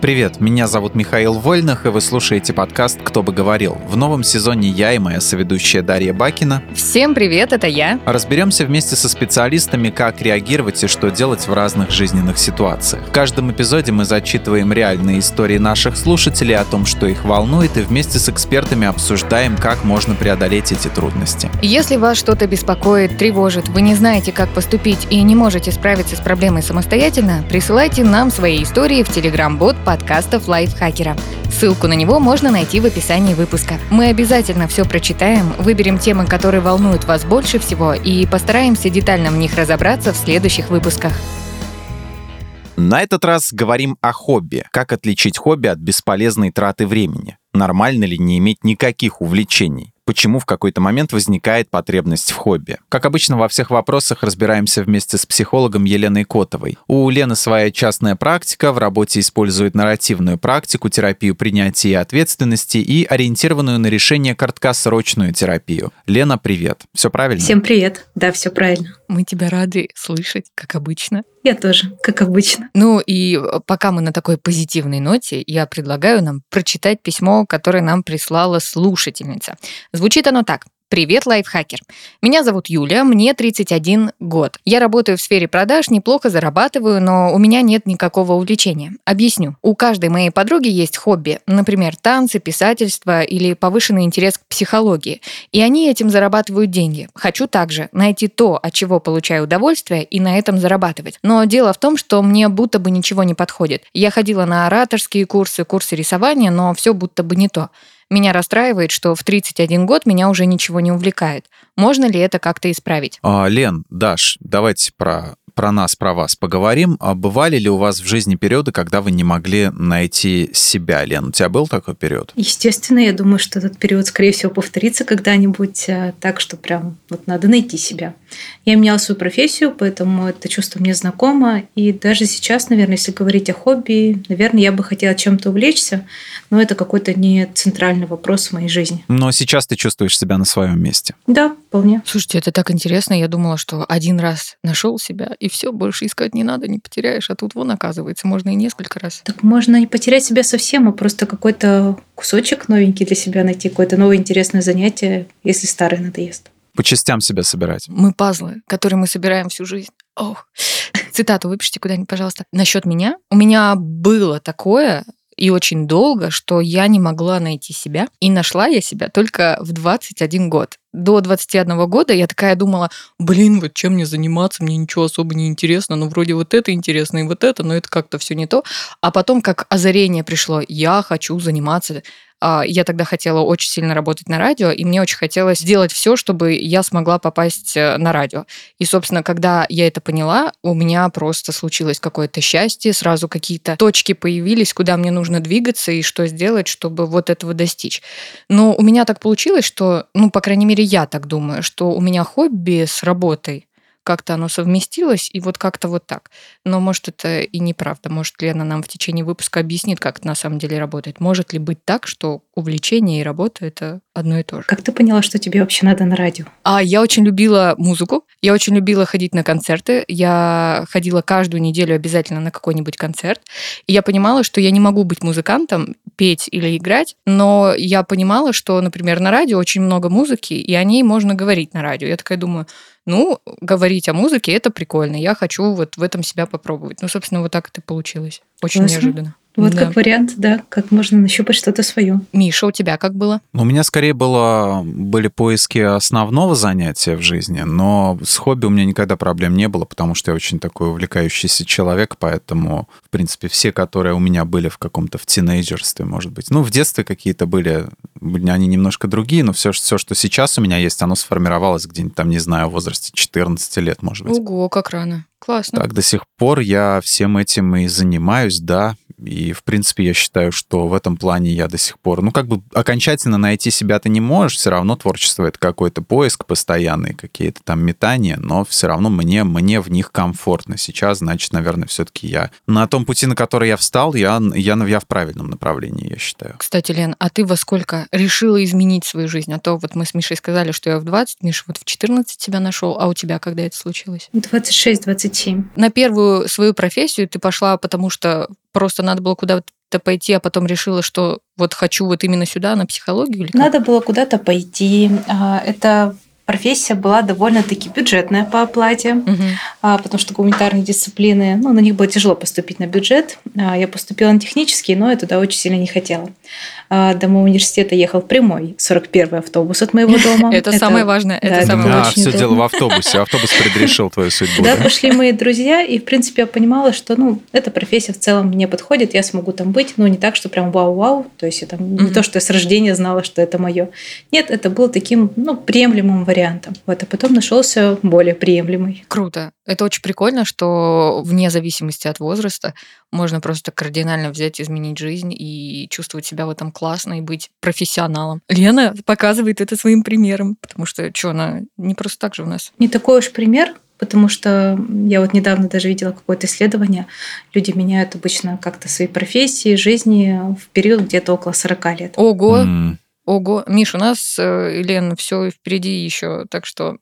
Привет, меня зовут Михаил Вольных, и вы слушаете подкаст «Кто бы говорил». В новом сезоне я и моя соведущая Дарья Бакина. Всем привет, это я. Разберемся вместе со специалистами, как реагировать и что делать в разных жизненных ситуациях. В каждом эпизоде мы зачитываем реальные истории наших слушателей о том, что их волнует, и вместе с экспертами обсуждаем, как можно преодолеть эти трудности. Если вас что-то беспокоит, тревожит, вы не знаете, как поступить и не можете справиться с проблемой самостоятельно, присылайте нам свои истории в Telegram-бот подкастов Лайфхакера. Ссылку на него можно найти в описании выпуска. Мы обязательно все прочитаем, выберем темы, которые волнуют вас больше всего и постараемся детально в них разобраться в следующих выпусках. На этот раз говорим о хобби. Как отличить хобби от бесполезной траты времени? Нормально ли не иметь никаких увлечений? Почему в какой-то момент возникает потребность в хобби. Как обычно, во всех вопросах разбираемся вместе с психологом Еленой Котовой. У Лены своя частная практика, в работе использует нарративную практику, терапию принятия и ответственности и ориентированную на решение краткосрочную терапию. Лена, привет. Все правильно? Всем привет. Да, все правильно. Мы тебя рады слышать, как обычно. Я тоже, как обычно. Ну и э, пока мы на такой позитивной ноте, я предлагаю нам прочитать письмо, которое нам прислала слушательница. Звучит оно так. Привет, лайфхакер. Меня зовут Юля, мне 31 год. Я работаю в сфере продаж, неплохо зарабатываю, но у меня нет никакого увлечения. Объясню. У каждой моей подруги есть хобби, например, танцы, писательство или повышенный интерес к психологии. И они этим зарабатывают деньги. Хочу также найти то, от чего получаю удовольствие, и на этом зарабатывать. Но дело в том, что мне будто бы ничего не подходит. Я ходила на ораторские курсы, курсы рисования, но все будто бы не то. Меня расстраивает, что в 31 год меня уже ничего не увлекает. Можно ли это как-то исправить? А, Лен, Даш, давайте про про нас, про вас поговорим. А бывали ли у вас в жизни периоды, когда вы не могли найти себя, Лен? У тебя был такой период? Естественно, я думаю, что этот период, скорее всего, повторится когда-нибудь э, так, что прям вот надо найти себя. Я меняла свою профессию, поэтому это чувство мне знакомо. И даже сейчас, наверное, если говорить о хобби, наверное, я бы хотела чем-то увлечься, но это какой-то не центральный вопрос в моей жизни. Но сейчас ты чувствуешь себя на своем месте? Да, вполне. Слушайте, это так интересно. Я думала, что один раз нашел себя и все, больше искать не надо, не потеряешь. А тут вон, оказывается, можно и несколько раз. Так можно не потерять себя совсем, а просто какой-то кусочек новенький для себя найти, какое-то новое интересное занятие, если старое надоест. По частям себя собирать. Мы пазлы, которые мы собираем всю жизнь. Ох. Цитату выпишите куда-нибудь, пожалуйста. Насчет меня. У меня было такое, и очень долго, что я не могла найти себя. И нашла я себя только в 21 год. До 21 года я такая думала, блин, вот чем мне заниматься, мне ничего особо не интересно, ну вроде вот это интересно и вот это, но это как-то все не то. А потом как озарение пришло, я хочу заниматься я тогда хотела очень сильно работать на радио, и мне очень хотелось сделать все, чтобы я смогла попасть э, на радио. И, собственно, когда я это поняла, у меня просто случилось какое-то счастье, сразу какие-то точки появились, куда мне нужно двигаться и что сделать, чтобы вот этого достичь. Но у меня так получилось, что, ну, по крайней мере, я так думаю, что у меня хобби с работой как-то оно совместилось, и вот как-то вот так. Но может это и неправда. Может Лена нам в течение выпуска объяснит, как это на самом деле работает. Может ли быть так, что увлечение и работа — это одно и то же? Как ты поняла, что тебе вообще надо на радио? А я очень любила музыку, я очень любила ходить на концерты, я ходила каждую неделю обязательно на какой-нибудь концерт, и я понимала, что я не могу быть музыкантом, петь или играть, но я понимала, что, например, на радио очень много музыки, и о ней можно говорить на радио. Я такая думаю, ну, говорить о музыке это прикольно. Я хочу вот в этом себя попробовать. Ну, собственно, вот так это получилось. Очень Классно. неожиданно. Вот да. как вариант, да, как можно нащупать что-то свое. Миша, у тебя как было? У меня скорее было, были поиски основного занятия в жизни, но с хобби у меня никогда проблем не было, потому что я очень такой увлекающийся человек, поэтому, в принципе, все, которые у меня были в каком-то в тинейджерстве, может быть, ну, в детстве какие-то были, они немножко другие, но все, все, что сейчас у меня есть, оно сформировалось где-нибудь там, не знаю, в возрасте 14 лет, может быть. Ого, как рано. Классно. Так, до сих пор я всем этим и занимаюсь, да. И, в принципе, я считаю, что в этом плане я до сих пор... Ну, как бы окончательно найти себя ты не можешь, все равно творчество — это какой-то поиск постоянный, какие-то там метания, но все равно мне, мне в них комфортно. Сейчас, значит, наверное, все-таки я на том пути, на который я встал, я, я, я в правильном направлении, я считаю. Кстати, Лен, а ты во сколько решила изменить свою жизнь? А то вот мы с Мишей сказали, что я в 20, Миша вот в 14 тебя нашел, а у тебя когда это случилось? 26-27. На первую свою профессию ты пошла, потому что просто надо было куда-то пойти, а потом решила, что вот хочу вот именно сюда, на психологию? Или? Надо было куда-то пойти. А, Это профессия была довольно-таки бюджетная по оплате, а, потому что гуманитарные дисциплины, ну, на них было тяжело поступить на бюджет. А, Я поступила на технический, но я туда очень сильно не хотела. А, До моего университета ехал прямой 41-й автобус от моего дома. Это самое важное, это да, самое было очень все дело в автобусе. Автобус предрешил твою судьбу. Да, пошли мои друзья, и, в принципе, я понимала, что, ну, эта профессия в целом мне подходит, я смогу там быть, но не так, что прям вау-вау, то есть это не то, что я с рождения знала, что это мое. Нет, это было таким, ну, приемлемым вариантом. Вот, а потом нашелся более приемлемый. Круто. Это очень прикольно, что вне зависимости от возраста можно просто кардинально взять, изменить жизнь и чувствовать себя в этом классно и быть профессионалом. Лена показывает это своим примером, потому что что, она не просто так же у нас. Не такой уж пример, потому что я вот недавно даже видела какое-то исследование. Люди меняют обычно как-то свои профессии, жизни в период где-то около 40 лет. Ого, М. ого. Миш, у нас, э, Лен, все впереди еще, так что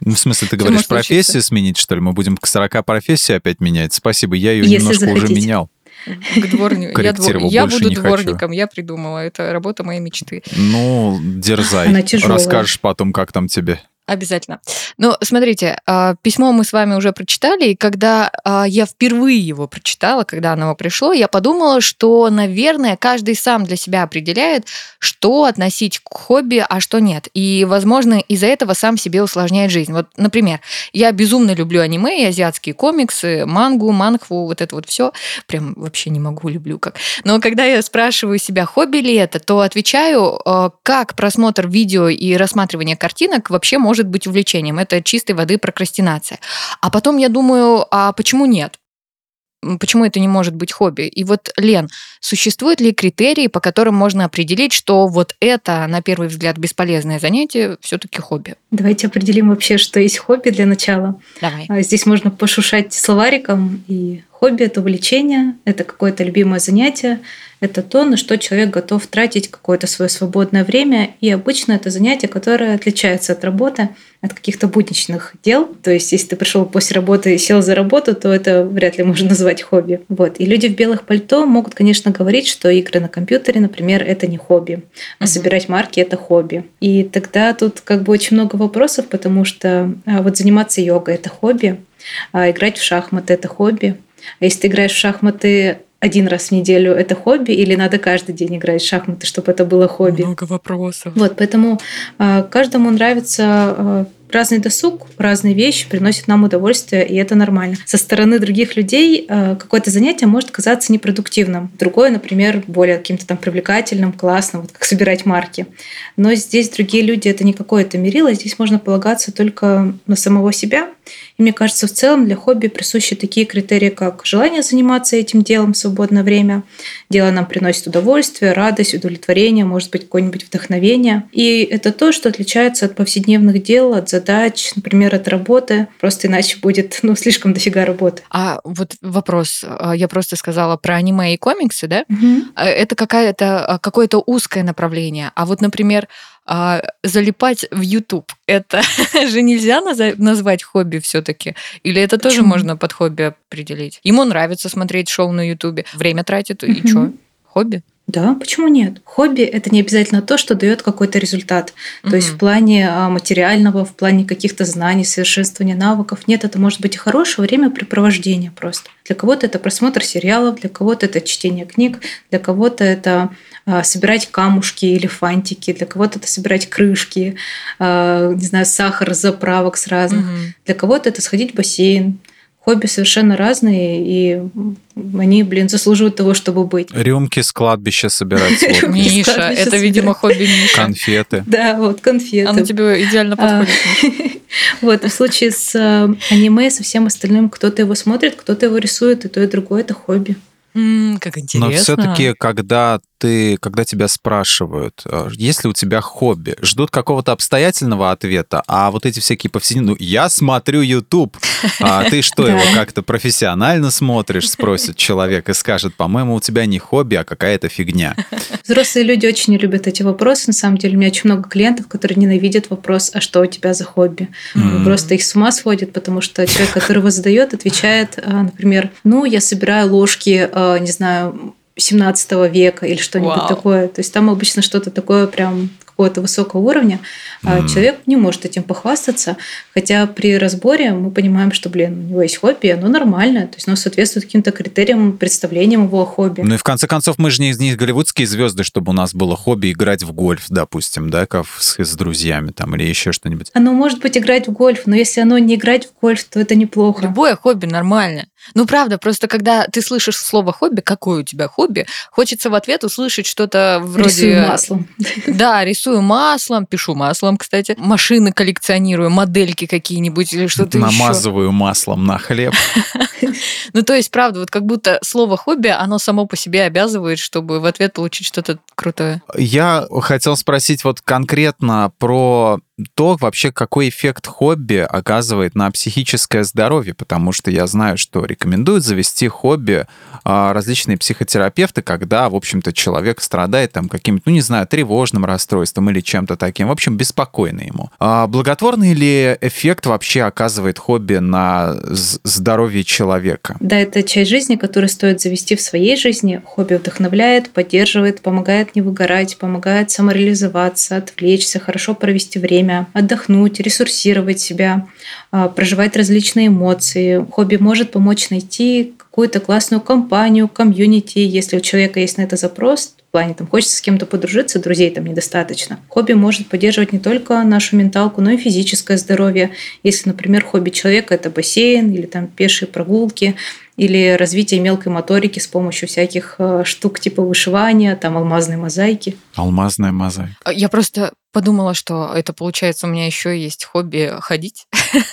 Ну, в смысле, ты говоришь, случиться. профессию сменить, что ли? Мы будем к 40 профессии опять менять? Спасибо, я ее Если немножко уже захотите. менял. к дворнику. Я, двор- я буду не хочу. дворником, я придумала. Это работа моей мечты. Ну, дерзай. Расскажешь потом, как там тебе. Обязательно. Ну, смотрите, а, письмо мы с вами уже прочитали, и когда а, я впервые его прочитала, когда оно пришло, я подумала, что, наверное, каждый сам для себя определяет, что относить к хобби, а что нет. И, возможно, из-за этого сам себе усложняет жизнь. Вот, например, я безумно люблю аниме и азиатские комиксы, мангу, мангхву, вот это вот все. Прям вообще не могу, люблю как. Но когда я спрашиваю себя, хобби ли это, то отвечаю, э, как просмотр видео и рассматривание картинок вообще может быть увлечением. Это чистой воды прокрастинация. А потом я думаю, а почему нет? Почему это не может быть хобби? И вот, Лен, существуют ли критерии, по которым можно определить, что вот это, на первый взгляд, бесполезное занятие все-таки хобби? Давайте определим вообще, что есть хобби для начала. Давай. А Здесь можно пошушать словариком. И хобби – это увлечение, это какое-то любимое занятие, это то, на что человек готов тратить какое-то свое свободное время. И обычно это занятие, которое отличается от работы, от каких-то будничных дел. То есть, если ты пришел после работы и сел за работу, то это вряд ли можно назвать хобби. Вот. И люди в белых пальто могут, конечно, говорить, что игры на компьютере, например, это не хобби, а собирать марки – это хобби. И тогда тут как бы очень много вопросов, потому что а, вот заниматься йогой – это хобби, а играть в шахматы – это хобби. А если ты играешь в шахматы один раз в неделю, это хобби, или надо каждый день играть в шахматы, чтобы это было хобби? Много вопросов. Вот, поэтому а, каждому нравится а, разный досуг, разные вещи приносят нам удовольствие, и это нормально. Со стороны других людей а, какое-то занятие может казаться непродуктивным. Другое, например, более каким-то там привлекательным, классным, вот как собирать марки. Но здесь другие люди это не какое-то мерило, здесь можно полагаться только на самого себя. И мне кажется, в целом для хобби присущи такие критерии, как желание заниматься этим делом в свободное время, дело нам приносит удовольствие, радость, удовлетворение, может быть, какое-нибудь вдохновение. И это то, что отличается от повседневных дел, от задач, например, от работы. Просто иначе будет ну, слишком дофига работы. А вот вопрос. А, Я просто сказала про аниме и комиксы, да? А, Это какая-то, а, какое-то узкое направление. А вот, например, а, залипать в YouTube, это же нельзя назвать хобби все-таки? Или это тоже Почему? можно под хобби определить? Ему нравится смотреть шоу на YouTube, время тратит, и что? Хобби? Да, почему нет? Хобби это не обязательно то, что дает какой-то результат. То есть в плане а, материального, в плане каких-то знаний, совершенствования навыков. Нет, это может быть и хорошее времяпрепровождение просто. Для кого-то это просмотр сериалов, для кого-то это чтение книг, для кого-то это а, собирать камушки или фантики, для кого-то это собирать крышки, а, не знаю, сахар, заправок с разных. Мгм. Для кого-то это сходить в бассейн. Хобби совершенно разные, и они, блин, заслуживают того, чтобы быть. Рюмки с кладбища собирать, Миша, это, видимо, хобби Миши. конфеты. Да, вот конфеты. Оно тебе идеально А, подходит. Миша. Вот, и в случае с э, аниме, со всем остальным, кто-то его смотрит, кто-то его рисует, и то, и другое это хобби. Как интересно. Но все-таки, когда ты, когда тебя спрашивают, э, есть ли у тебя хобби, ждут какого-то обстоятельного ответа, а вот эти всякие повседневные, ну, я смотрю YouTube, а ты что, его как-то профессионально смотришь, спросит человек и скажет, по-моему, у тебя не хобби, а какая-то фигня. Взрослые люди очень любят эти вопросы. На самом деле, у меня очень много клиентов, которые ненавидят вопрос, а что у тебя за хобби? Просто их с ума сводит, потому что человек, который его задает, отвечает, а, например, ну, я собираю ложки, а, не знаю, 17 века или что-нибудь Вау. такое. То есть там обычно что-то такое прям какого-то высокого уровня, а Мгм. человек не может этим похвастаться, хотя при разборе мы понимаем, что, блин, у него есть хобби, оно нормальное, то есть оно соответствует каким-то критериям, представлениям его о хобби. Ну и в конце концов, мы же не, не голливудские звезды, чтобы у нас было хобби играть в гольф, допустим, да, как с, с друзьями там или еще что-нибудь. Оно может быть играть в гольф, но если оно не играть в гольф, то это неплохо. Любое хобби нормально. Ну, правда, просто когда ты слышишь слово хобби, какое у тебя хобби, хочется в ответ услышать что-то вроде... Рисую маслом. Да, рисую маслом, пишу маслом, кстати. Машины коллекционирую, модельки какие-нибудь или что-то еще. Намазываю маслом на хлеб. Ну, то есть, правда, вот как будто слово хобби, оно само по себе обязывает, чтобы в ответ получить что-то крутое. Я хотел спросить вот конкретно про то, вообще какой эффект хобби оказывает на психическое здоровье, потому что я знаю, что рекомендуют завести хобби а, различные психотерапевты, когда, в общем-то, человек страдает там каким-то, ну, не знаю, тревожным расстройством или чем-то таким, в общем, беспокойно ему. А благотворный ли эффект вообще оказывает хобби на здоровье человека? Да, это часть жизни, которую стоит завести в своей жизни. Хобби вдохновляет, поддерживает, помогает не выгорать, помогает самореализоваться, отвлечься, хорошо провести время, отдохнуть, ресурсировать себя, а, проживать различные эмоции. Хобби может помочь найти какую-то классную компанию, комьюнити, если у человека есть на это запрос, в плане там хочется с кем-то подружиться, друзей там недостаточно. Хобби может поддерживать не только нашу менталку, но и физическое здоровье. Если, например, хобби человека это бассейн или там пешие прогулки, или развитие мелкой моторики с помощью всяких э, штук типа вышивания, там алмазной мозаики. Алмазная мозаика. А Я просто подумала, что это получается у меня еще есть хобби ходить,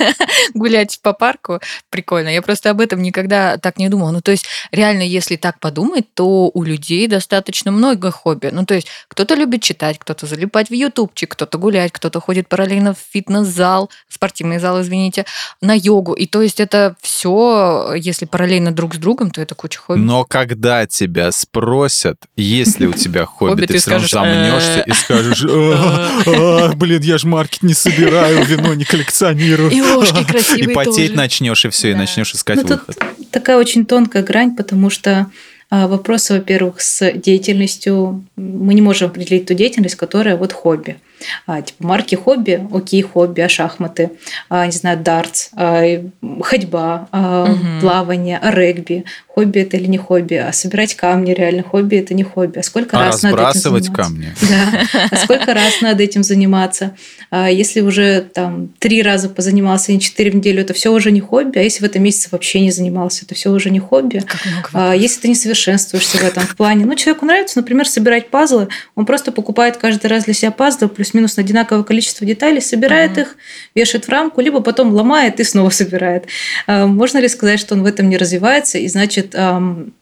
гулять по парку. Прикольно. Я просто об этом никогда так не думала. Ну, то есть, реально, если так подумать, то у людей достаточно много хобби. Ну, то есть, кто-то любит читать, кто-то залипать в ютубчик, кто-то гулять, кто-то ходит параллельно в фитнес-зал, спортивный зал, извините, на йогу. И то есть, это все, если параллельно друг с другом, то это куча хобби. Но когда тебя спросят, есть ли у тебя хобби, ты, равно скажешь, замнешься и скажешь, «А, а, блин, я же маркет не собираю, вино не коллекционирую. И ложки красивые И потеть тоже. начнешь, и все, и начнешь искать Ну, тут выход. такая очень тонкая грань, потому что а, вопросы, во-первых, с деятельностью. Мы не можем определить ту деятельность, которая вот хобби. А, типа марки хобби, окей, хобби, а шахматы, а, не знаю, дартс, а, ходьба, Мгм. плавание, регби. Хобби это или не хобби? А собирать камни реально хобби это не хобби. А сколько А раз надо этим заниматься? камни. Да. А сколько раз надо этим заниматься? Если уже там три раза позанимался, не четыре в неделю, это все уже не хобби. А если в этом месяце вообще не занимался, это все уже не хобби. Если ты не совершенствуешься в этом плане, ну, человеку нравится, например, собирать пазлы, он просто покупает каждый раз для себя пазлы плюс-минус на одинаковое количество деталей, собирает Мгм. их, вешает в рамку, либо потом ломает и снова собирает. А, Можно ли сказать, что он в этом не развивается, и значит,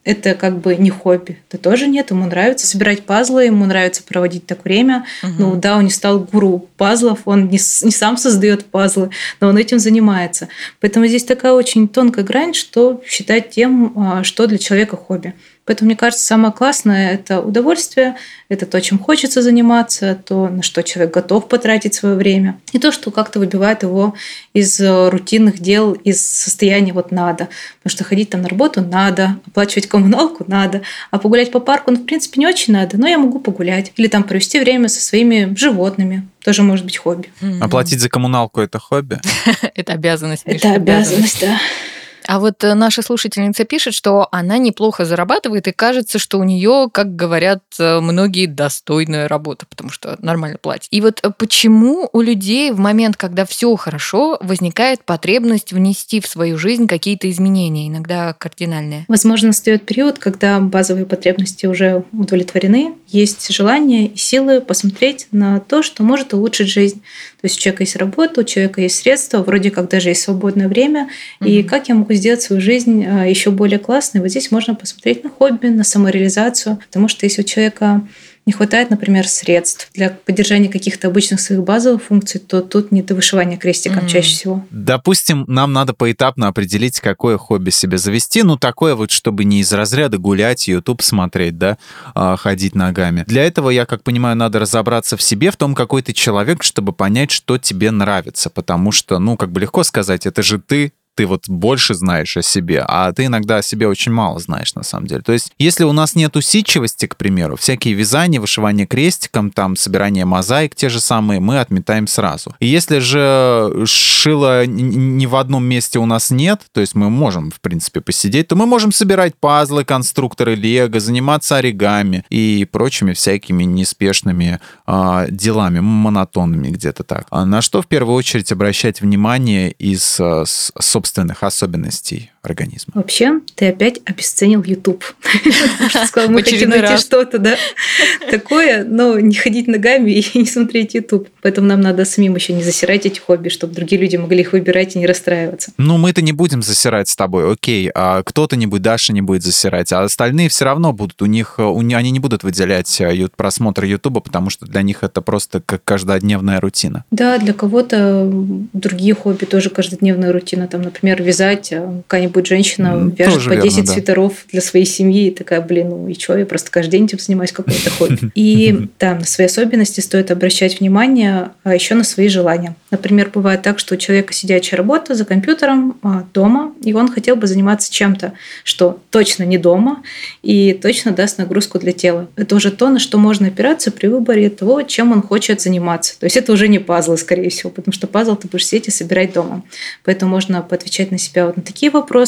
это как бы не хобби? Да тоже нет, ему нравится собирать пазлы, ему нравится проводить так время. Мгм. Ну да, он не стал гуру пазлов, он не, не сам создает пазлы, но он этим занимается. Поэтому здесь такая очень тонкая грань, что считать тем, а, что для человека хобби. Поэтому, мне кажется, самое классное – это удовольствие, это то, чем хочется заниматься, то, на что человек готов потратить свое время, и то, что как-то выбивает его из э, рутинных дел, из состояния вот надо. Потому что ходить там на работу надо, оплачивать коммуналку надо, а погулять по парку, ну, в принципе, не очень надо, но я могу погулять. Или там провести время со своими животными, тоже может быть хобби. Оплатить за коммуналку это хобби? Это обязанность. Это обязанность, да. А вот э, наша слушательница пишет, что она неплохо зарабатывает, и кажется, что у нее, как говорят э, многие, достойная работа, потому что нормально платят. И вот э, почему у людей в момент, когда все хорошо, возникает потребность внести в свою жизнь какие-то изменения, иногда кардинальные? Возможно, настает период, когда базовые потребности уже удовлетворены, есть желание и силы посмотреть на то, что может улучшить жизнь. То есть у человека есть работа, у человека есть средства, вроде как даже есть свободное время, и Мгм. как я могу сделать свою жизнь а, еще более классной. Вот здесь можно посмотреть на хобби, на самореализацию, потому что если у человека не хватает, например, средств для поддержания каких-то обычных своих базовых функций, то тут не до вышивания крестиком Мгм. чаще всего. Допустим, нам надо поэтапно определить, какое хобби себе завести. Ну, такое вот, чтобы не из разряда гулять, YouTube смотреть, да, а, ходить ногами. Для этого, я как понимаю, надо разобраться в себе, в том, какой ты человек, чтобы понять, что тебе нравится. Потому что, ну, как бы легко сказать, это же ты, ты вот больше знаешь о себе, а ты иногда о себе очень мало знаешь на самом деле. То есть, если у нас нет усидчивости, к примеру, всякие вязания, вышивание крестиком, там, собирание мозаик те же самые, мы отметаем сразу. И если же шила ни в одном месте у нас нет, то есть мы можем, в принципе, посидеть, то мы можем собирать пазлы, конструкторы, лего, заниматься оригами и прочими всякими неспешными э, делами, монотонными где-то так. А на что в первую очередь обращать внимание из э, собственных особенностей организма? Вообще, ты опять обесценил YouTube. Сказал, мы хотим найти что-то, да, такое, но не ходить ногами и не смотреть YouTube. Поэтому нам надо самим еще не засирать эти хобби, чтобы другие люди могли их выбирать и не расстраиваться. Ну, мы-то не будем засирать с тобой, окей. А кто-то не будет, Даша не будет засирать, а остальные все равно будут. У них, у, они не будут выделять э, просмотр YouTube, потому что для них это просто как каждодневная рутина. Да, для кого-то другие хобби тоже каждодневная рутина. Там, например, вязать. А какая-нибудь женщина вяжет тоже по верно, 10 да. свитеров для своей семьи и такая, блин, ну и что, я просто каждый день этим занимаюсь, какой-то хобби. И да, на свои особенности стоит обращать внимание, а еще на свои желания. Например, бывает так, что у человека сидячая работа за компьютером а, дома, и он хотел бы заниматься чем-то, что точно не дома и точно даст нагрузку для тела. Это уже то, на что можно опираться при выборе того, чем он хочет заниматься. То есть это уже не пазлы, скорее всего, потому что пазл ты будешь сидеть и собирать дома. Поэтому можно поотвечать на себя вот на такие вопросы,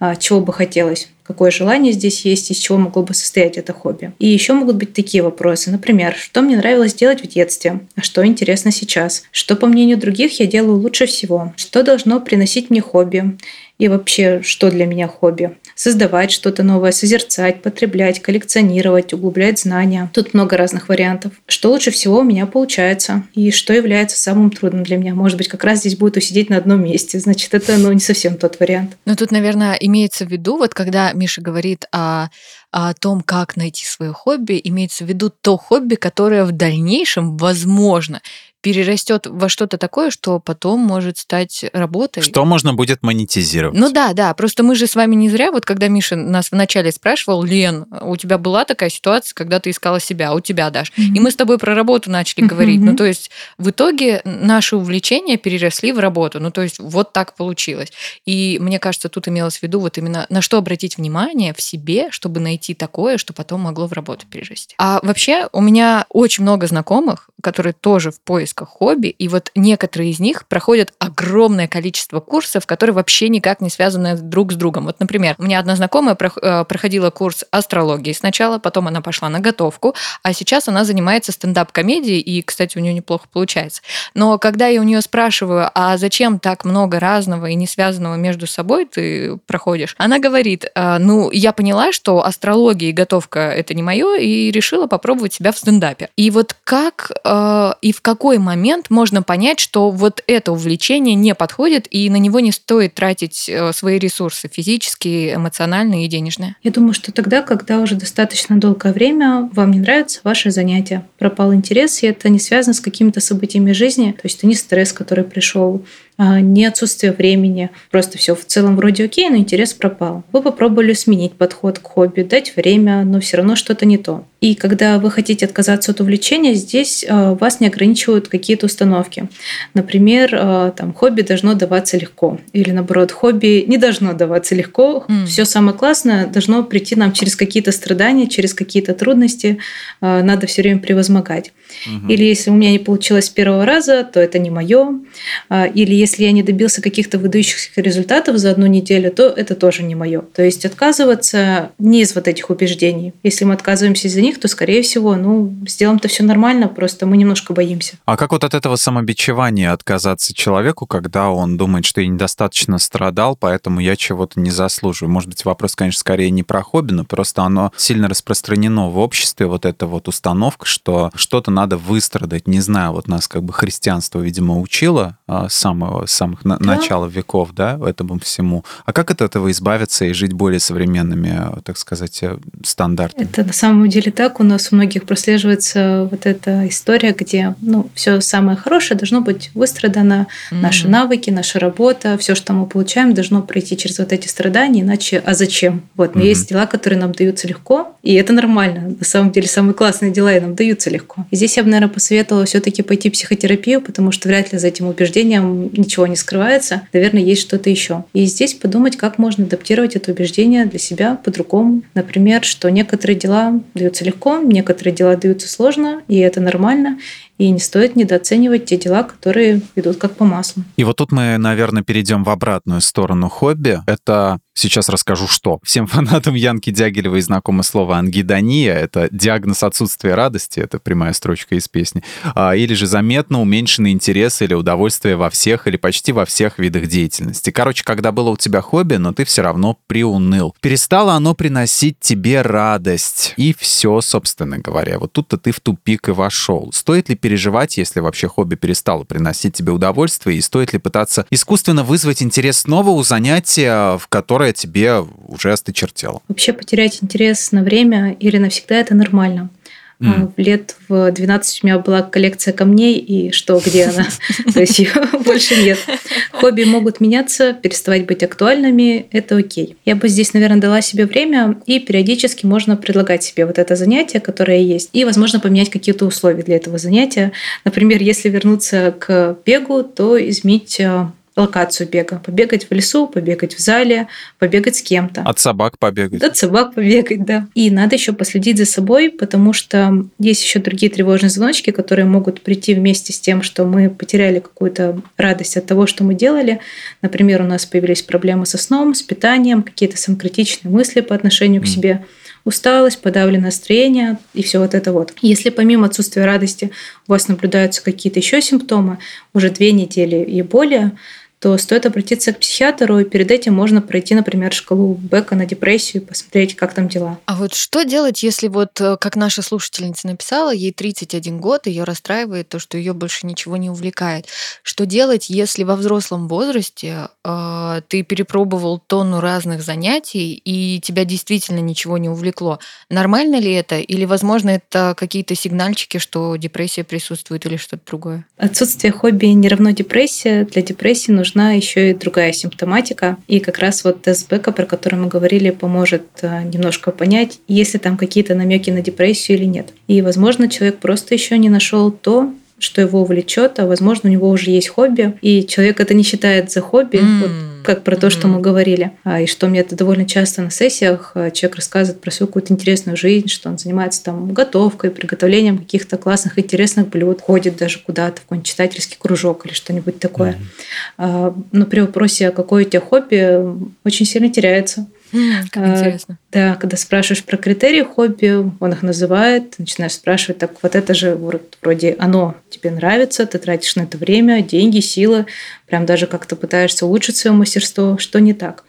а, чего бы хотелось какое желание здесь есть, из чего могло бы состоять это хобби. И еще могут быть такие вопросы. Например, что мне нравилось делать в детстве, а что интересно сейчас, что, по мнению других, я делаю лучше всего, что должно приносить мне хобби, и вообще, что для меня хобби. Создавать что-то новое, созерцать, потреблять, коллекционировать, углублять знания. Тут много разных вариантов. Что лучше всего у меня получается и что является самым трудным для меня. Может быть, как раз здесь будет усидеть на одном месте. Значит, это ну, не совсем тот вариант. Но тут, наверное, имеется в виду, вот когда Миша говорит о о том, как найти свое хобби, имеется в виду то хобби, которое в дальнейшем, возможно, перерастет во что-то такое, что потом может стать работой. Что можно будет монетизировать. Ну да, да. Просто мы же с вами не зря, вот когда Миша нас вначале спрашивал, Лен, у тебя была такая ситуация, когда ты искала себя, а у тебя, Даш. Mm-hmm. И мы с тобой про работу начали mm-hmm. говорить. Ну то есть в итоге наши увлечения переросли в работу. Ну то есть вот так получилось. И мне кажется, тут имелось в виду вот именно на что обратить внимание в себе, чтобы найти такое, что потом могло в работу перерасти. А вообще у меня очень много знакомых, которые тоже в поисках хобби, и вот некоторые из них проходят огромное количество курсов, которые вообще никак не связаны друг с другом. Вот, например, у меня одна знакомая э, проходила курс астрологии сначала, потом она пошла на готовку, а сейчас она занимается стендап-комедией, и, кстати, у нее неплохо получается. Но когда я у нее спрашиваю, а зачем так много разного и не связанного между собой ты проходишь, она говорит, «А, ну, я поняла, что астрология и готовка – это не мое, и решила попробовать себя в стендапе. И вот как Э, и в какой момент можно понять, что вот это увлечение не подходит и на него не стоит тратить э, свои ресурсы физические, эмоциональные и денежные? Я думаю, что тогда, когда уже достаточно долгое время вам не нравится ваше занятие, пропал интерес, и это не связано с какими-то событиями жизни, то есть это не стресс, который пришел, не отсутствие времени, просто все в целом вроде окей, но интерес пропал. Вы попробовали сменить подход к хобби, дать время, но все равно что-то не то. И когда вы хотите отказаться от увлечения, здесь а, вас не ограничивают какие-то установки. Например, а, там, хобби должно даваться легко. Или наоборот, хобби не должно даваться легко. Mm. Все самое классное должно прийти нам через какие-то страдания, через какие-то трудности. Надо все время превозмогать. Mm-hmm. Или если у меня не получилось с первого раза, то это не мое. Или если я не добился каких-то выдающихся результатов за одну неделю, то это тоже не мое. То есть отказываться не из вот этих убеждений. Если мы отказываемся из-за них, то, скорее всего, ну, сделаем-то все нормально, просто мы немножко боимся. А как вот от этого самобичевания отказаться человеку, когда он думает, что я недостаточно страдал, поэтому я чего-то не заслуживаю? Может быть, вопрос, конечно, скорее не про хобби, но просто оно сильно распространено в обществе, вот эта вот установка, что что-то надо выстрадать. Не знаю, вот нас как бы христианство, видимо, учило а, с самого с самых да. начала веков, да, этому всему. А как от этого избавиться и жить более современными, так сказать, э, стандартами? Это на самом деле так. У нас у многих прослеживается вот эта история, где ну, все самое хорошее должно быть выстрадано, mm-hmm. наши навыки, наша работа, все, что мы получаем, должно пройти через вот эти страдания, иначе а зачем? Вот, но mm-hmm. есть дела, которые нам даются легко, и это нормально. На самом деле самые классные дела и нам даются легко. И здесь я бы, наверное, посоветовала все-таки пойти в психотерапию, потому что вряд ли за этим убеждением ничего не скрывается, наверное, есть что-то еще. И здесь подумать, как можно адаптировать это убеждение для себя по-другому. Например, что некоторые дела даются легко, некоторые дела даются сложно, и это нормально. И не стоит недооценивать те дела, которые идут как по маслу. И вот тут мы, наверное, перейдем в обратную сторону хобби. Это Сейчас расскажу, что. Всем фанатам Янки Дягилевой знакомо слово ангидония. Это диагноз отсутствия радости, это прямая строчка из песни. А, или же заметно уменьшенный интерес или удовольствие во всех или почти во всех видах деятельности. Короче, когда было у тебя хобби, но ты все равно приуныл. Перестало оно приносить тебе радость. И все, собственно говоря. Вот тут-то ты в тупик и вошел. Стоит ли переживать, если вообще хобби перестало приносить тебе удовольствие, и стоит ли пытаться искусственно вызвать интерес снова у занятия, в которое тебе уже осточертела. Вообще потерять интерес на время или навсегда – это нормально. Mm. Лет в 12 у меня была коллекция камней, и что, где она? То есть ее больше нет. Хобби могут меняться, переставать быть актуальными, это окей. Я бы здесь, наверное, дала себе время, и периодически можно предлагать себе вот это занятие, которое есть, и, возможно, поменять какие-то условия для этого занятия. Например, если вернуться к бегу, то изменить а, локацию бега. Побегать в лесу, побегать в зале, побегать с кем-то. От собак побегать. От собак побегать, да. И надо еще последить за собой, потому что есть еще другие тревожные звоночки, которые могут прийти вместе с тем, что мы потеряли какую-то радость от того, что мы делали. Например, у нас появились проблемы со сном, с питанием, какие-то самокритичные мысли по отношению к себе усталость, подавленное настроение и все вот это вот. Если помимо отсутствия радости у вас наблюдаются какие-то еще симптомы, уже две недели и более, то стоит обратиться к психиатру, и перед этим можно пройти, например, шкалу Бека на депрессию и посмотреть, как там дела. А вот что делать, если вот, э, как наша слушательница написала, ей 31 год, ее расстраивает то, что ее больше ничего не увлекает. Что делать, если во взрослом возрасте э, ты перепробовал тонну разных занятий, и тебя действительно ничего не увлекло? Нормально ли это? Или, возможно, это какие-то сигнальчики, что депрессия присутствует или что-то другое? Отсутствие хобби не равно депрессия. Для депрессии нужно нужна еще и другая симптоматика. И как раз вот тест Бека, про который мы говорили, поможет э, немножко понять, есть ли там какие-то намеки на депрессию или нет. И, возможно, человек просто еще не нашел то, что его увлечет, а возможно, у него уже есть хобби, и человек это не считает за хобби, mm. вот как про то, что мы говорили. А, и что мне это довольно часто на сессиях а, человек рассказывает про свою какую-то интересную жизнь, что он занимается там готовкой, приготовлением каких-то классных, интересных блюд, ходит даже куда-то в какой-нибудь читательский кружок или что-нибудь такое. Mm-hmm. Но при вопросе, какое у тебя хобби, очень сильно теряется. Как а, интересно. Да, когда спрашиваешь про критерии хобби, он их называет, начинаешь спрашивать, так вот это же вроде оно тебе нравится, ты тратишь на это время, деньги, силы, прям даже как-то пытаешься улучшить свое мастерство, что не так.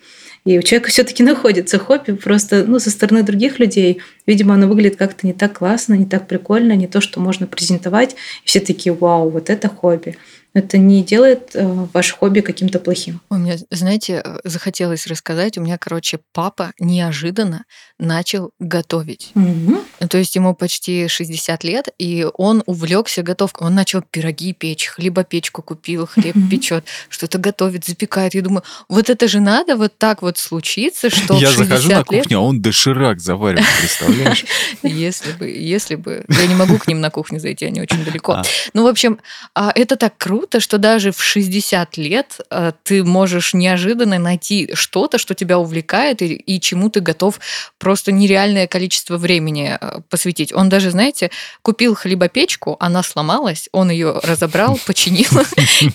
И у человека все-таки находится хобби, просто ну, со стороны других людей, видимо, оно выглядит как-то не так классно, не так прикольно, не то, что можно презентовать. И все такие, вау, вот это хобби это не делает э, ваше хобби каким-то плохим. У меня, знаете, э, захотелось рассказать, у меня, короче, папа неожиданно начал готовить. Угу. То есть ему почти 60 лет, и он увлекся готовкой. Он начал пироги печь, хлебопечку купил, хлеб угу. печет, что-то готовит, запекает. Я думаю, вот это же надо вот так вот случиться, что Я захожу на кухню, а он доширак заваривает, представляешь? Если бы, если бы. Я не могу к ним на кухню зайти, они очень далеко. А. Ну, в общем, а, это так круто, круто, что даже в 60 лет э, ты можешь неожиданно найти что-то, что тебя увлекает и, и чему ты готов просто нереальное количество времени э, посвятить. Он даже, знаете, купил хлебопечку, она сломалась, он ее разобрал, починил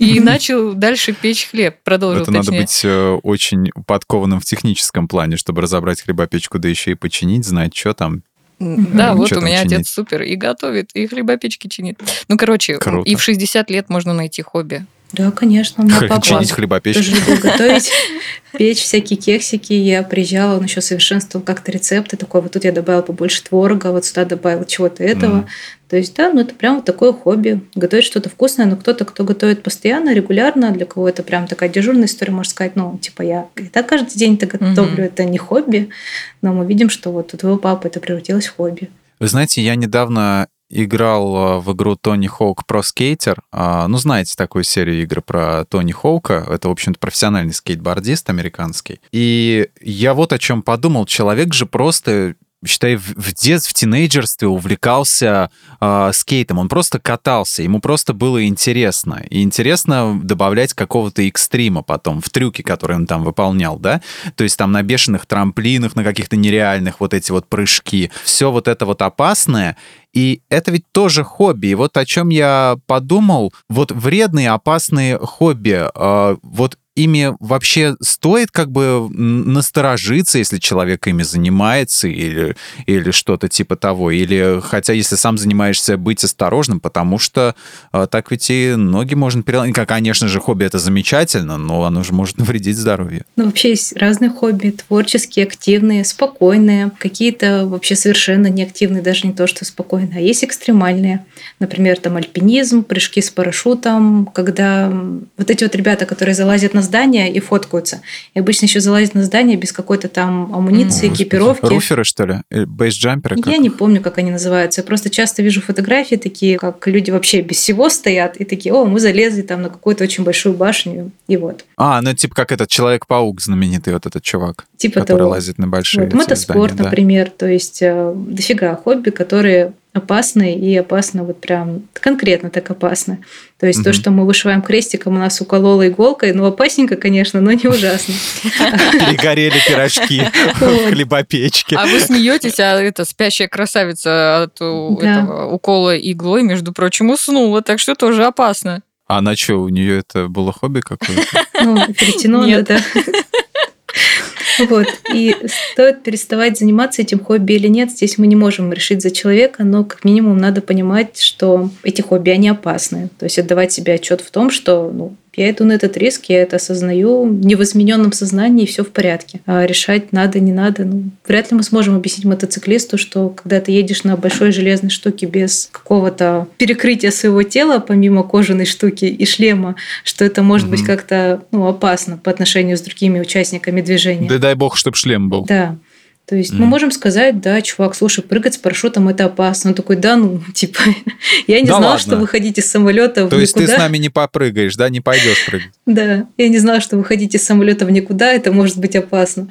и начал дальше печь хлеб. Продолжил. Это надо быть э, очень подкованным в техническом плане, чтобы разобрать хлебопечку, да еще и починить, знать, что там, да, вот у меня чинить? отец супер и готовит, и хлебопечки чинит. Ну, короче, Круто. и в 60 лет можно найти хобби. Да, конечно. У меня папа Чинить хлебопечки. тоже любил готовить, печь всякие кексики. Я приезжала, он еще совершенствовал как-то рецепты. Такой, вот тут я добавила побольше творога, вот сюда добавила чего-то этого. Mm. То есть, да, ну это прям вот такое хобби. Готовить что-то вкусное, но кто-то, кто готовит постоянно, регулярно, для кого это прям такая дежурная история, можно сказать, ну, типа, я и так каждый день-то готовлю, mm-hmm. это не хобби, но мы видим, что вот у твоего папы это превратилось в хобби. Вы знаете, я недавно играл а, в игру Тони Хоук про скейтер. Ну, знаете такую серию игр про Тони Хоука. Это, в общем-то, профессиональный скейтбордист американский. И я вот о чем подумал. Человек же просто считай, в, детстве, в тинейджерстве увлекался э, скейтом. Он просто катался, ему просто было интересно. И интересно добавлять какого-то экстрима потом в трюки, которые он там выполнял, да? То есть там на бешеных трамплинах, на каких-то нереальных вот эти вот прыжки. Все вот это вот опасное. И это ведь тоже хобби. И вот о чем я подумал, вот вредные, опасные хобби, э, вот ими вообще стоит как бы насторожиться, если человек ими занимается или, или что-то типа того? Или, хотя если сам занимаешься, быть осторожным, потому что а, так ведь и ноги можно переломить. Конечно же, хобби это замечательно, но оно же может навредить здоровью. Ну, вообще есть разные хобби, творческие, активные, спокойные, какие-то вообще совершенно неактивные, даже не то, что спокойные, а есть экстремальные. Например, там альпинизм, прыжки с парашютом, когда вот эти вот ребята, которые залазят на здание и фоткаются. И обычно еще залазят на здание без какой-то там амуниции, О, экипировки. Руферы, что ли? Бейсджамперы? Я не помню, как они называются. Я просто часто вижу фотографии такие, как люди вообще без всего стоят и такие, о, мы залезли там на какую-то очень большую башню, и вот. А, ну типа как этот Человек-паук знаменитый, вот этот чувак, типа который того. лазит на большие вот, Мотоспорт, здания, например, да. то есть э, дофига хобби, которые опасны и опасно вот прям конкретно так опасно. То есть угу. то, что мы вышиваем крестиком, у нас уколола иголкой, ну опасненько, конечно, но не ужасно. Перегорели пирожки в хлебопечке. А вы смеетесь, а это спящая красавица от укола иглой, между прочим, уснула, так что тоже опасно. А на что, у нее это было хобби какое-то? Ну, перетянула, да. Вот. И стоит переставать заниматься этим хобби или нет, здесь мы не можем решить за человека, но как минимум надо понимать, что эти хобби, они опасны. То есть отдавать себе отчет в том, что ну, я иду на этот риск, я это осознаю в невозмененном сознании, и все в порядке. А решать надо, не надо. Ну, вряд ли мы сможем объяснить мотоциклисту, что когда ты едешь на большой железной штуке без какого-то перекрытия своего тела, помимо кожаной штуки и шлема, что это может угу. быть как-то ну, опасно по отношению с другими участниками движения. Да дай бог, чтобы шлем был. Да. То есть mm. мы можем сказать, да, чувак, слушай, прыгать с парашютом это опасно. Он такой, да, ну, типа, я не да знал, ладно. что вы хотите с самолета То есть ты с нами не попрыгаешь, да, не пойдешь прыгать? Да, я не знала, что вы хотите с самолета в никуда, это может быть опасно.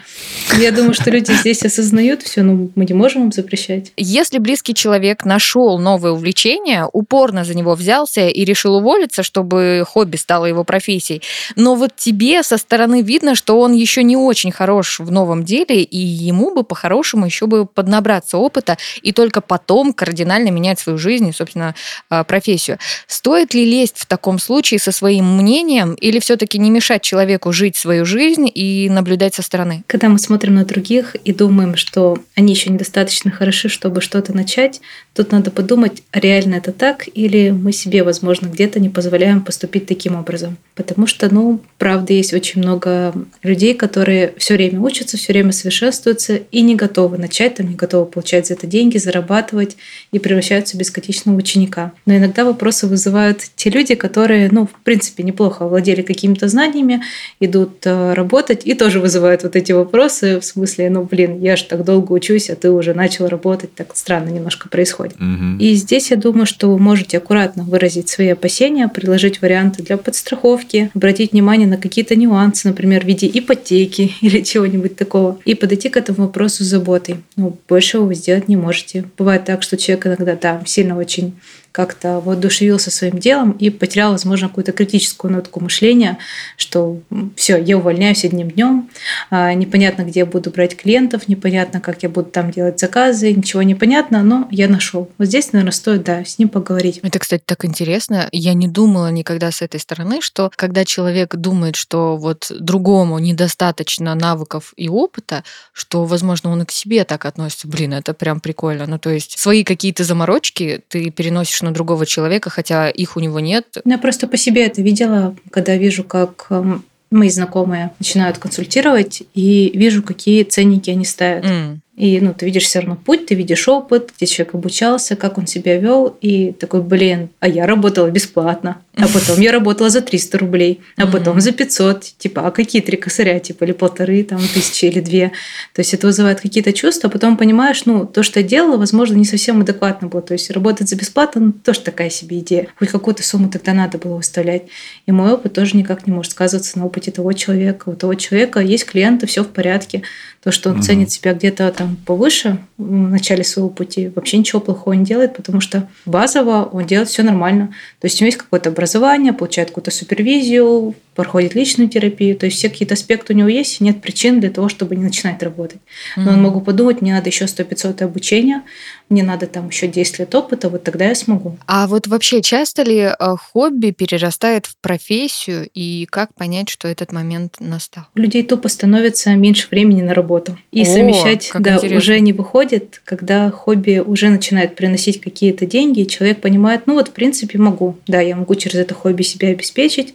Я думаю, что люди здесь осознают все, но мы не можем им запрещать. Если близкий человек нашел новое увлечение, упорно за него взялся и решил уволиться, чтобы хобби стало его профессией, но вот тебе со стороны видно, что он еще не очень хорош в новом деле, и ему бы по-хорошему еще бы поднабраться опыта и только потом кардинально менять свою жизнь и, собственно, а, профессию. Стоит ли лезть в таком случае со своим мнением или все-таки не мешать человеку жить свою жизнь и наблюдать со стороны? Когда мы смотрим на других и думаем, что они еще недостаточно хороши, чтобы что-то начать, тут надо подумать, реально это так или мы себе, возможно, где-то не позволяем поступить таким образом. Потому что, ну, правда, есть очень много людей, которые все время учатся, все время совершенствуются и не готовы начать, там, не готовы получать за это деньги, зарабатывать и превращаются в бесконечного ученика. Но иногда вопросы вызывают те люди, которые, ну, в принципе, неплохо владели какими-то знаниями, идут э, работать и тоже вызывают вот эти вопросы в смысле, ну, блин, я же так долго учусь, а ты уже начал работать, так странно немножко происходит. Угу. И здесь я думаю, что вы можете аккуратно выразить свои опасения, предложить варианты для подстраховки, обратить внимание на какие-то нюансы, например, в виде ипотеки или чего-нибудь такого, и подойти к этому вопросу вопросу заботой. Ну, большего вы сделать не можете. Бывает так, что человек иногда, да, сильно очень как-то воодушевился своим делом и потерял, возможно, какую-то критическую нотку мышления, что все, я увольняюсь одним днем, а, непонятно, где я буду брать клиентов, непонятно, как я буду там делать заказы, ничего не понятно, но я нашел. Вот здесь, наверное, стоит, да, с ним поговорить. Это, кстати, так интересно. Я не думала никогда с этой стороны, что когда человек думает, что вот другому недостаточно навыков и опыта, что, возможно, он и к себе так относится. Блин, это прям прикольно. Ну, то есть свои какие-то заморочки ты переносишь на другого человека, хотя их у него нет. Я просто по себе это видела, когда вижу, как эм, мои знакомые начинают консультировать, и вижу, какие ценники они ставят. Mm. И ну, ты видишь все равно путь, ты видишь опыт, где человек обучался, как он себя вел, и такой, блин, а я работала бесплатно, а потом я работала за 300 рублей, а потом за 500, типа, а какие три косаря, типа, или полторы, там, тысячи или две. То есть это вызывает какие-то чувства, а потом понимаешь, ну, то, что я делала, возможно, не совсем адекватно было. То есть работать за бесплатно, ну, тоже такая себе идея. Хоть какую-то сумму тогда надо было выставлять. И мой опыт тоже никак не может сказываться на опыте того человека. У того человека есть клиенты, все в порядке. То, что он ценит себя где-то там там повыше в начале своего пути, вообще ничего плохого не делает, потому что базово он делает все нормально. То есть у него есть какое-то образование, получает какую-то супервизию, проходит личную терапию, то есть все какие-то аспекты у него есть, и нет причин для того, чтобы не начинать работать. Но mm-hmm. он могу подумать, мне надо еще 100-500 обучения, мне надо там еще 10 лет опыта, вот тогда я смогу. А вот вообще часто ли э, хобби перерастает в профессию, и как понять, что этот момент настал? У людей тупо становится меньше времени на работу. И О, совмещать, да, интересно. уже не выходит, когда хобби уже начинает приносить какие-то деньги, и человек понимает, ну вот, в принципе, могу. Да, я могу через это хобби себя обеспечить,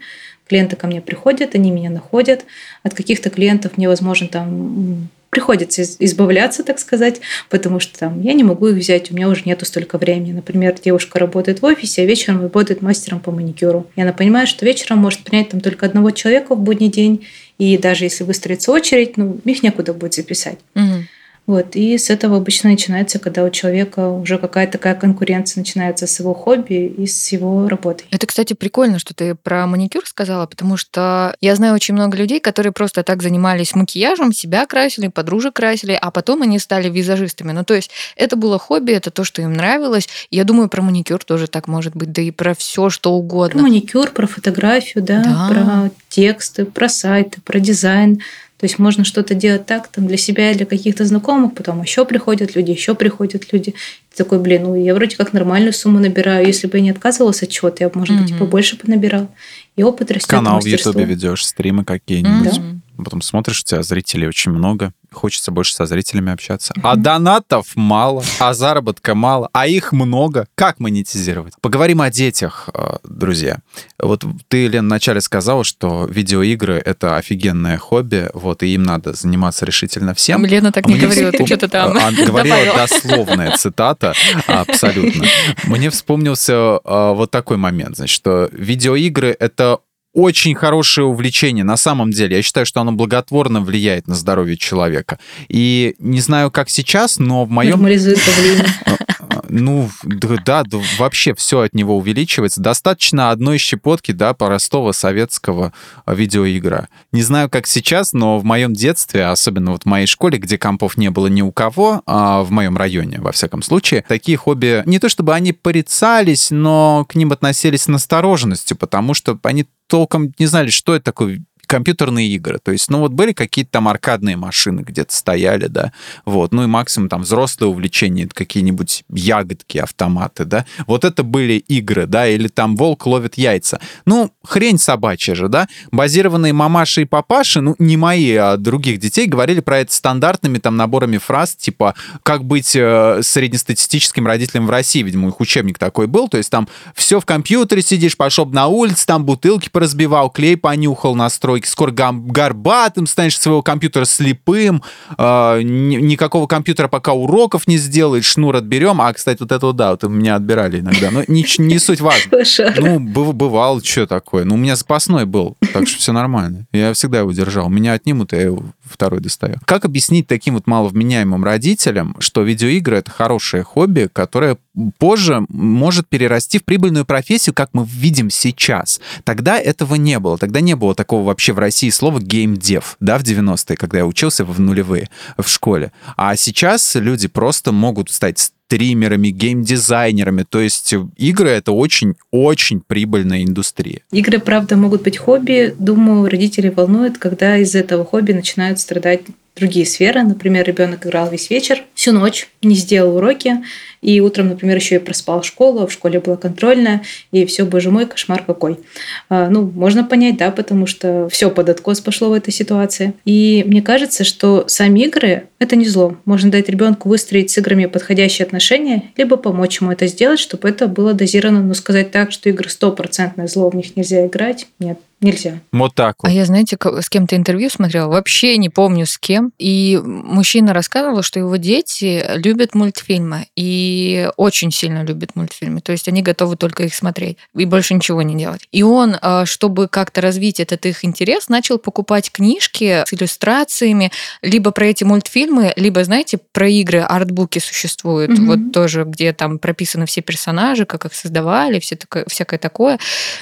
Клиенты ко мне приходят, они меня находят. От каких-то клиентов мне, возможно, там приходится избавляться, так сказать, потому что там я не могу их взять, у меня уже нету столько времени. Например, девушка работает в офисе, а вечером работает мастером по маникюру. И она понимает, что вечером может принять там только одного человека в будний день, и даже если выстроится очередь, ну, их некуда будет записать. Угу. Вот. И с этого обычно начинается, когда у человека уже какая-то такая конкуренция начинается с его хобби и с его работой. Это, кстати, прикольно, что ты про маникюр сказала, потому что я знаю очень много людей, которые просто так занимались макияжем, себя красили, подружек красили, а потом они стали визажистами. Ну, то есть это было хобби, это то, что им нравилось. Я думаю, про маникюр тоже так может быть, да и про все, что угодно. Про маникюр, про фотографию, да, да. про тексты, про сайты, про дизайн. То есть можно что-то делать так там, для себя и для каких-то знакомых, потом еще приходят люди, еще приходят люди. Ты такой, блин, ну я вроде как нормальную сумму набираю. Если бы я не отказывалась от чего-то, я бы, может быть, побольше понабирал. И опыт растет. Канал в Ютубе ведешь, стримы какие-нибудь. Mm-hmm. Потом смотришь, у тебя зрителей очень много хочется больше со зрителями общаться. А донатов мало, а заработка мало, а их много. Как монетизировать? Поговорим о детях, э, друзья. Вот ты, Лен, вначале сказала, что видеоигры — это офигенное хобби, вот, и им надо заниматься решительно всем. Лена так не говорила, ты что-то там а, Говорила дословная цитата, абсолютно. Мне вспомнился э, вот такой момент, значит, что видеоигры — это очень хорошее увлечение, на самом деле. Я считаю, что оно благотворно влияет на здоровье человека. И не знаю, как сейчас, но в моем... Нормализует ну, да, да, вообще все от него увеличивается. Достаточно одной щепотки, да, простого советского видеоигра. Не знаю, как сейчас, но в моем детстве, особенно вот в моей школе, где компов не было ни у кого, а в моем районе, во всяком случае, такие хобби, не то чтобы они порицались, но к ним относились с настороженностью, потому что они толком не знали, что это такое компьютерные игры. То есть, ну вот были какие-то там аркадные машины где-то стояли, да, вот, ну и максимум там взрослые увлечения, какие-нибудь ягодки, автоматы, да, вот это были игры, да, или там волк ловит яйца. Ну, хрень собачья же, да, базированные мамаши и папаши, ну, не мои, а других детей, говорили про это стандартными там наборами фраз, типа, как быть э, среднестатистическим родителем в России, видимо, их учебник такой был, то есть там все в компьютере сидишь, пошел на улицу, там бутылки поразбивал, клей понюхал, настроил настройки, скоро горбатым станешь своего компьютера слепым, э, никакого компьютера пока уроков не сделаешь, шнур отберем. А, кстати, вот это вот, да, вот у меня отбирали иногда. Но не, не суть важно. Ну, бывало, что такое. Ну, у меня запасной был, так что все нормально. Я всегда его держал. Меня отнимут, я его второй достаю. Как объяснить таким вот маловменяемым родителям, что видеоигры — это хорошее хобби, которое позже может перерасти в прибыльную профессию, как мы видим сейчас. Тогда этого не было. Тогда не было такого вообще в России слова геймдев, да, в 90-е, когда я учился в нулевые в школе. А сейчас люди просто могут стать стримерами, геймдизайнерами. То есть игры — это очень-очень прибыльная индустрия. Игры, правда, могут быть хобби. Думаю, родители волнуют, когда из этого хобби начинают страдать другие сферы. Например, ребенок играл весь вечер, всю ночь, не сделал уроки, и утром, например, еще и проспал школу, а в школе была контрольная, и все, боже мой, кошмар какой. А, ну, можно понять, да, потому что все под откос пошло в этой ситуации. И мне кажется, что сами игры — это не зло. Можно дать ребенку выстроить с играми подходящие отношения, либо помочь ему это сделать, чтобы это было дозировано, но сказать так, что игры стопроцентное зло, в них нельзя играть, нет, нельзя. Вот так вот. А я, знаете, с кем-то интервью смотрела, вообще не помню с кем, и мужчина рассказывал, что его дети любят мультфильмы, и очень сильно любят мультфильмы, то есть они готовы только их смотреть, и больше ничего не делать. И он, а, чтобы как-то развить этот их интерес, начал покупать книжки с иллюстрациями, либо про эти мультфильмы, либо, знаете, про игры, артбуки существуют, mm-hmm. вот тоже, где там прописаны все персонажи, как их создавали, все такое, всякое такое.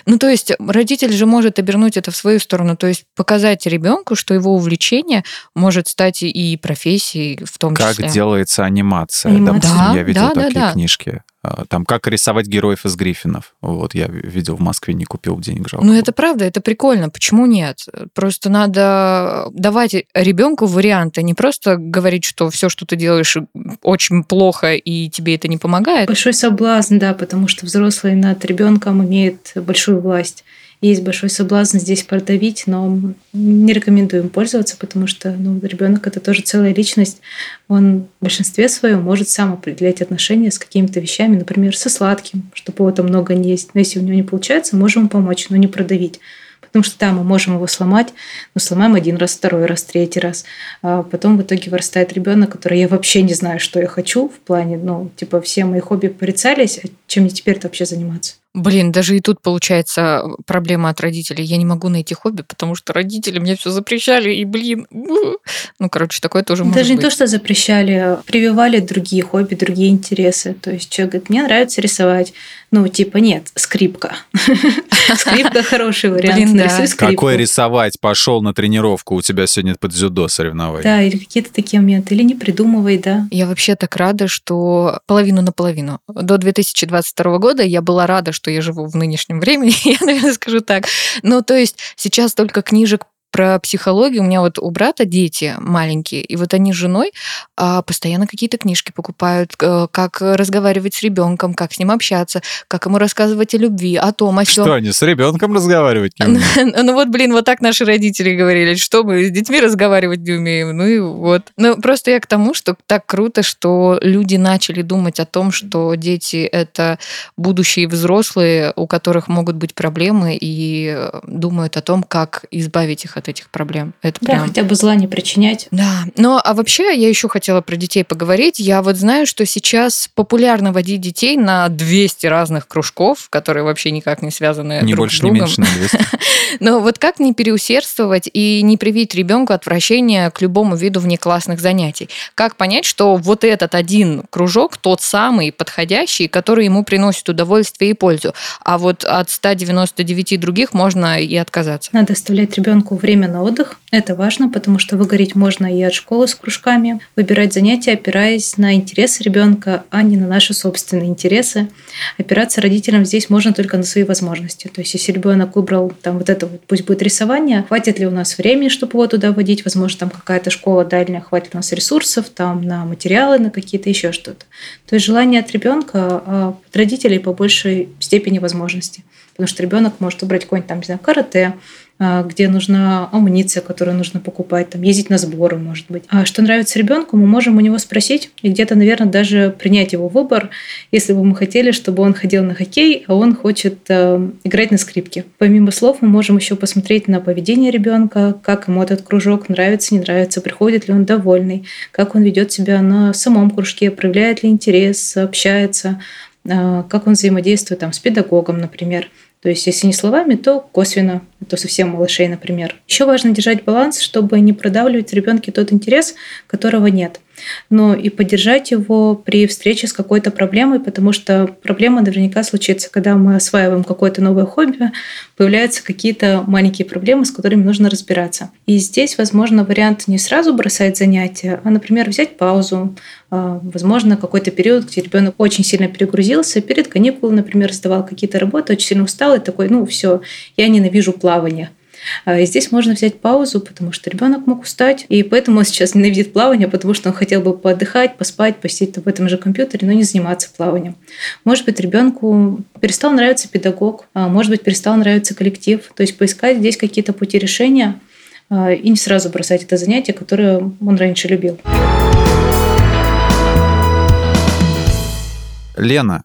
Ну, то есть родитель же может обернуть это в свою сторону, то есть показать ребенку, что его увлечение может стать и профессией в том как числе. Как делается анимация. Анимация. Допустим, Да, я видел да, да, такие да. книжки. А, Там как рисовать героев из Гриффинов. Вот я видел в Москве, не купил денег жалко. Ну, это правда, это прикольно. Почему нет? Просто надо давать ребенку варианты, не просто говорить, что все, что ты делаешь, очень плохо и тебе это не помогает. Большой соблазн, да, потому что взрослый над ребенком имеет большую власть. Есть большой соблазн здесь продавить, но не рекомендуем пользоваться, потому что ну, ребенок это тоже целая личность. Он в большинстве своем может сам определять отношения с какими-то вещами, например, со сладким, чтобы его там много не есть. Но если у него не получается, можем ему помочь, но не продавить. Потому что да, мы можем его сломать, но сломаем один раз, второй раз, третий раз. А потом в итоге вырастает ребенок, который я вообще не знаю, что я хочу в плане, ну, типа, все мои хобби порицались, а чем мне теперь-то вообще заниматься? Блин, даже и тут получается проблема от родителей. Я не могу найти хобби, потому что родители мне все запрещали, и, блин, ну, короче, такое тоже может Даже быть. не то, что запрещали, а прививали другие хобби, другие интересы. То есть человек говорит, мне нравится рисовать. Ну, типа, нет, скрипка. Скрипка хороший вариант. Нарисуй скрипку. Какой рисовать? Пошел на тренировку, у тебя сегодня под дзюдо соревнования. Да, или какие-то такие моменты. Или не придумывай, да. Я вообще так рада, что половину на половину. До 2022 года я была рада, что я живу в нынешнем времени, я, наверное, скажу так. Ну, то есть сейчас только книжек про психологию. У меня вот у брата дети маленькие, и вот они с женой а, постоянно какие-то книжки покупают, э, как разговаривать с ребенком, как с ним общаться, как ему рассказывать о любви, о том, о сём. Что, они с ребенком разговаривать не умеют? Ну вот, блин, вот так наши родители говорили, что мы с детьми разговаривать не умеем. Ну и вот. Ну просто я к тому, что так круто, что люди начали думать о том, что дети — это будущие взрослые, у которых могут быть проблемы, и думают о том, как избавить их от этих проблем. Это Да, прям... хотя бы зла не причинять. Да, но а вообще я еще хотела про детей поговорить. Я вот знаю, что сейчас популярно водить детей на 200 разных кружков, которые вообще никак не связаны Не друг больше, с не другом. меньше на 200. Но вот как не переусердствовать и не привить ребенку отвращение к любому виду внеклассных занятий? Как понять, что вот этот один кружок тот самый подходящий, который ему приносит удовольствие и пользу, а вот от 199 других можно и отказаться? Надо оставлять ребенку время на отдых. Это важно, потому что выгореть можно и от школы с кружками. Выбирать занятия, опираясь на интересы ребенка, а не на наши собственные интересы. Опираться родителям здесь можно только на свои возможности. То есть, если ребенок выбрал там вот это вот, пусть будет рисование, хватит ли у нас времени, чтобы его туда водить? Возможно, там какая-то школа дальняя, хватит у нас ресурсов, там на материалы, на какие-то еще что-то. То есть желание от ребенка, а от родителей по большей степени возможности. Потому что ребенок может выбрать какой-нибудь там, не знаю, карате, где нужна амуниция, которую нужно покупать, там, ездить на сборы, может быть. А что нравится ребенку, мы можем у него спросить и где-то, наверное, даже принять его выбор, если бы мы хотели, чтобы он ходил на хоккей, а он хочет э, играть на скрипке. Помимо слов мы можем еще посмотреть на поведение ребенка, как ему этот кружок нравится, не нравится, приходит ли он довольный, как он ведет себя на самом кружке, проявляет ли интерес, общается, э, как он взаимодействует там, с педагогом, например. То есть, если не словами, то косвенно, то совсем малышей, например. Еще важно держать баланс, чтобы не продавливать ребенке тот интерес, которого нет. Но и поддержать его при встрече с какой-то проблемой, потому что проблема наверняка случится, когда мы осваиваем какое-то новое хобби, появляются какие-то маленькие проблемы, с которыми нужно разбираться. И здесь, возможно, вариант не сразу бросать занятия, а, например, взять паузу, а, возможно, какой-то период, где ребенок очень сильно перегрузился, перед каникулами, например, сдавал какие-то работы, очень сильно устал и такой, ну все, я ненавижу плавание. А и здесь можно взять паузу, потому что ребенок мог устать, и поэтому он сейчас ненавидит плавание, потому что он хотел бы поотдыхать, поспать, посидеть в этом же компьютере, но не заниматься плаванием. Может быть, ребенку перестал нравиться педагог, а может быть, перестал нравиться коллектив. То есть поискать здесь какие-то пути решения а, и не сразу бросать это занятие, которое он раньше любил. Лена,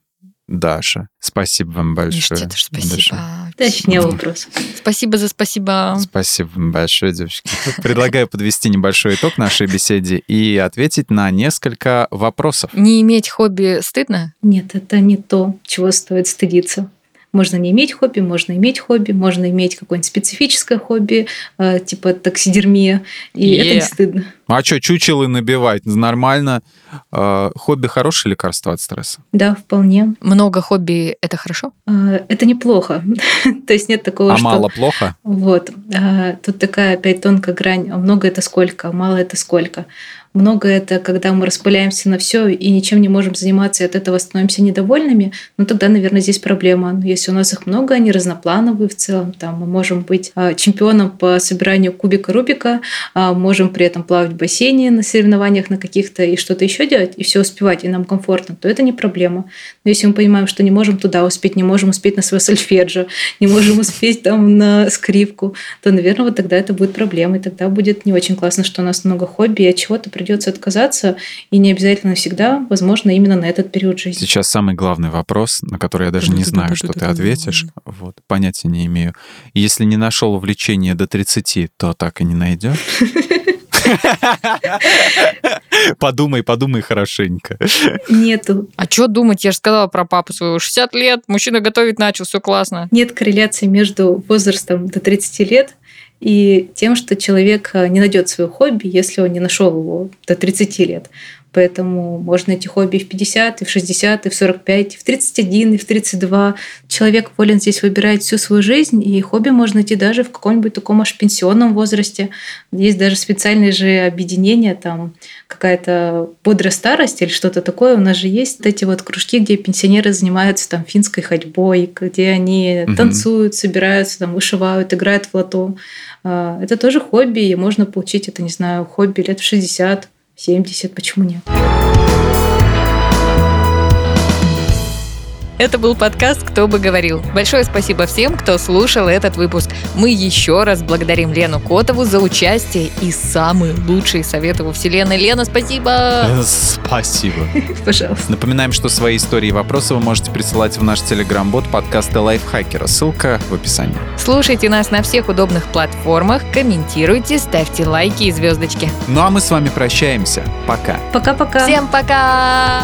Даша, спасибо вам большое. Ништяк, спасибо. Большое. Дальше не вопрос. Спасибо за спасибо. Спасибо вам большое, девочки. Предлагаю подвести небольшой итог нашей беседе и ответить на несколько вопросов. Не иметь хобби стыдно? Нет, это не то, чего стоит стыдиться. Можно не иметь хобби, можно иметь хобби, можно иметь какое-нибудь специфическое хобби, э, типа таксидермия, и Е. это не стыдно. А что, чучелы набивать? Нормально. Э, Хобби хорошее лекарство от стресса? Да, вполне. Много хобби – это хорошо? Э, Это неплохо. То есть нет такого, А что... мало плохо? Вот. А, Тут такая опять тонкая грань. А Много это сколько, а мало это сколько. Много это, когда мы распыляемся на все и ничем не можем заниматься, и от этого становимся недовольными, ну тогда, наверное, здесь проблема. Но если у нас их много, они разноплановые в целом, там мы можем быть а, чемпионом по собиранию кубика Рубика, а, можем при этом плавать в бассейне на соревнованиях на каких-то и что-то еще делать, и все успевать, и нам комфортно, то это не проблема. Но если мы понимаем, что не можем туда успеть, не можем успеть на свое сольфеджио, не можем успеть там на скрипку, то, наверное, вот тогда это будет проблемой. Тогда будет не очень классно, что у нас много хобби, и от чего-то придется отказаться, и не обязательно всегда, возможно, именно на этот период жизни. Сейчас самый главный вопрос, на который я даже не знаю, что ты ответишь. Вот, понятия не имею. Если не нашел увлечение до 30, то так и не найдешь. Подумай, подумай хорошенько. Нету. А что думать? Я же сказала про папу своего. 60 лет, мужчина готовить начал, все классно. Нет корреляции между возрастом до 30 лет и тем, что человек э, не найдет свое хобби, если он не нашел его до 30 лет. Поэтому можно найти хобби и в 50, и в 60, и в 45, и в 31, и в 32. Человек волен здесь выбирать всю свою жизнь, и хобби можно найти даже в каком-нибудь таком аж пенсионном возрасте. Есть даже специальные же объединения, там какая-то бодрая старость или что-то такое. У нас же есть вот эти вот кружки, где пенсионеры занимаются там финской ходьбой, где они Мгм. танцуют, собираются, там вышивают, играют в лото. А, Это тоже хобби, и можно получить это, не знаю, хобби лет в 60, 70, почему нет? Это был подкаст «Кто бы говорил». Большое спасибо всем, кто слушал этот выпуск. Мы еще раз благодарим Лену Котову за участие и самые лучшие советы во вселенной. Лена, спасибо! Спасибо. Пожалуйста. Напоминаем, что свои истории и вопросы вы можете присылать в наш телеграм-бот подкаста Лайфхакера. Ссылка в описании. Слушайте нас на всех удобных платформах, комментируйте, ставьте лайки и звездочки. Ну а мы с вами прощаемся. Пока. Пока-пока. Всем пока!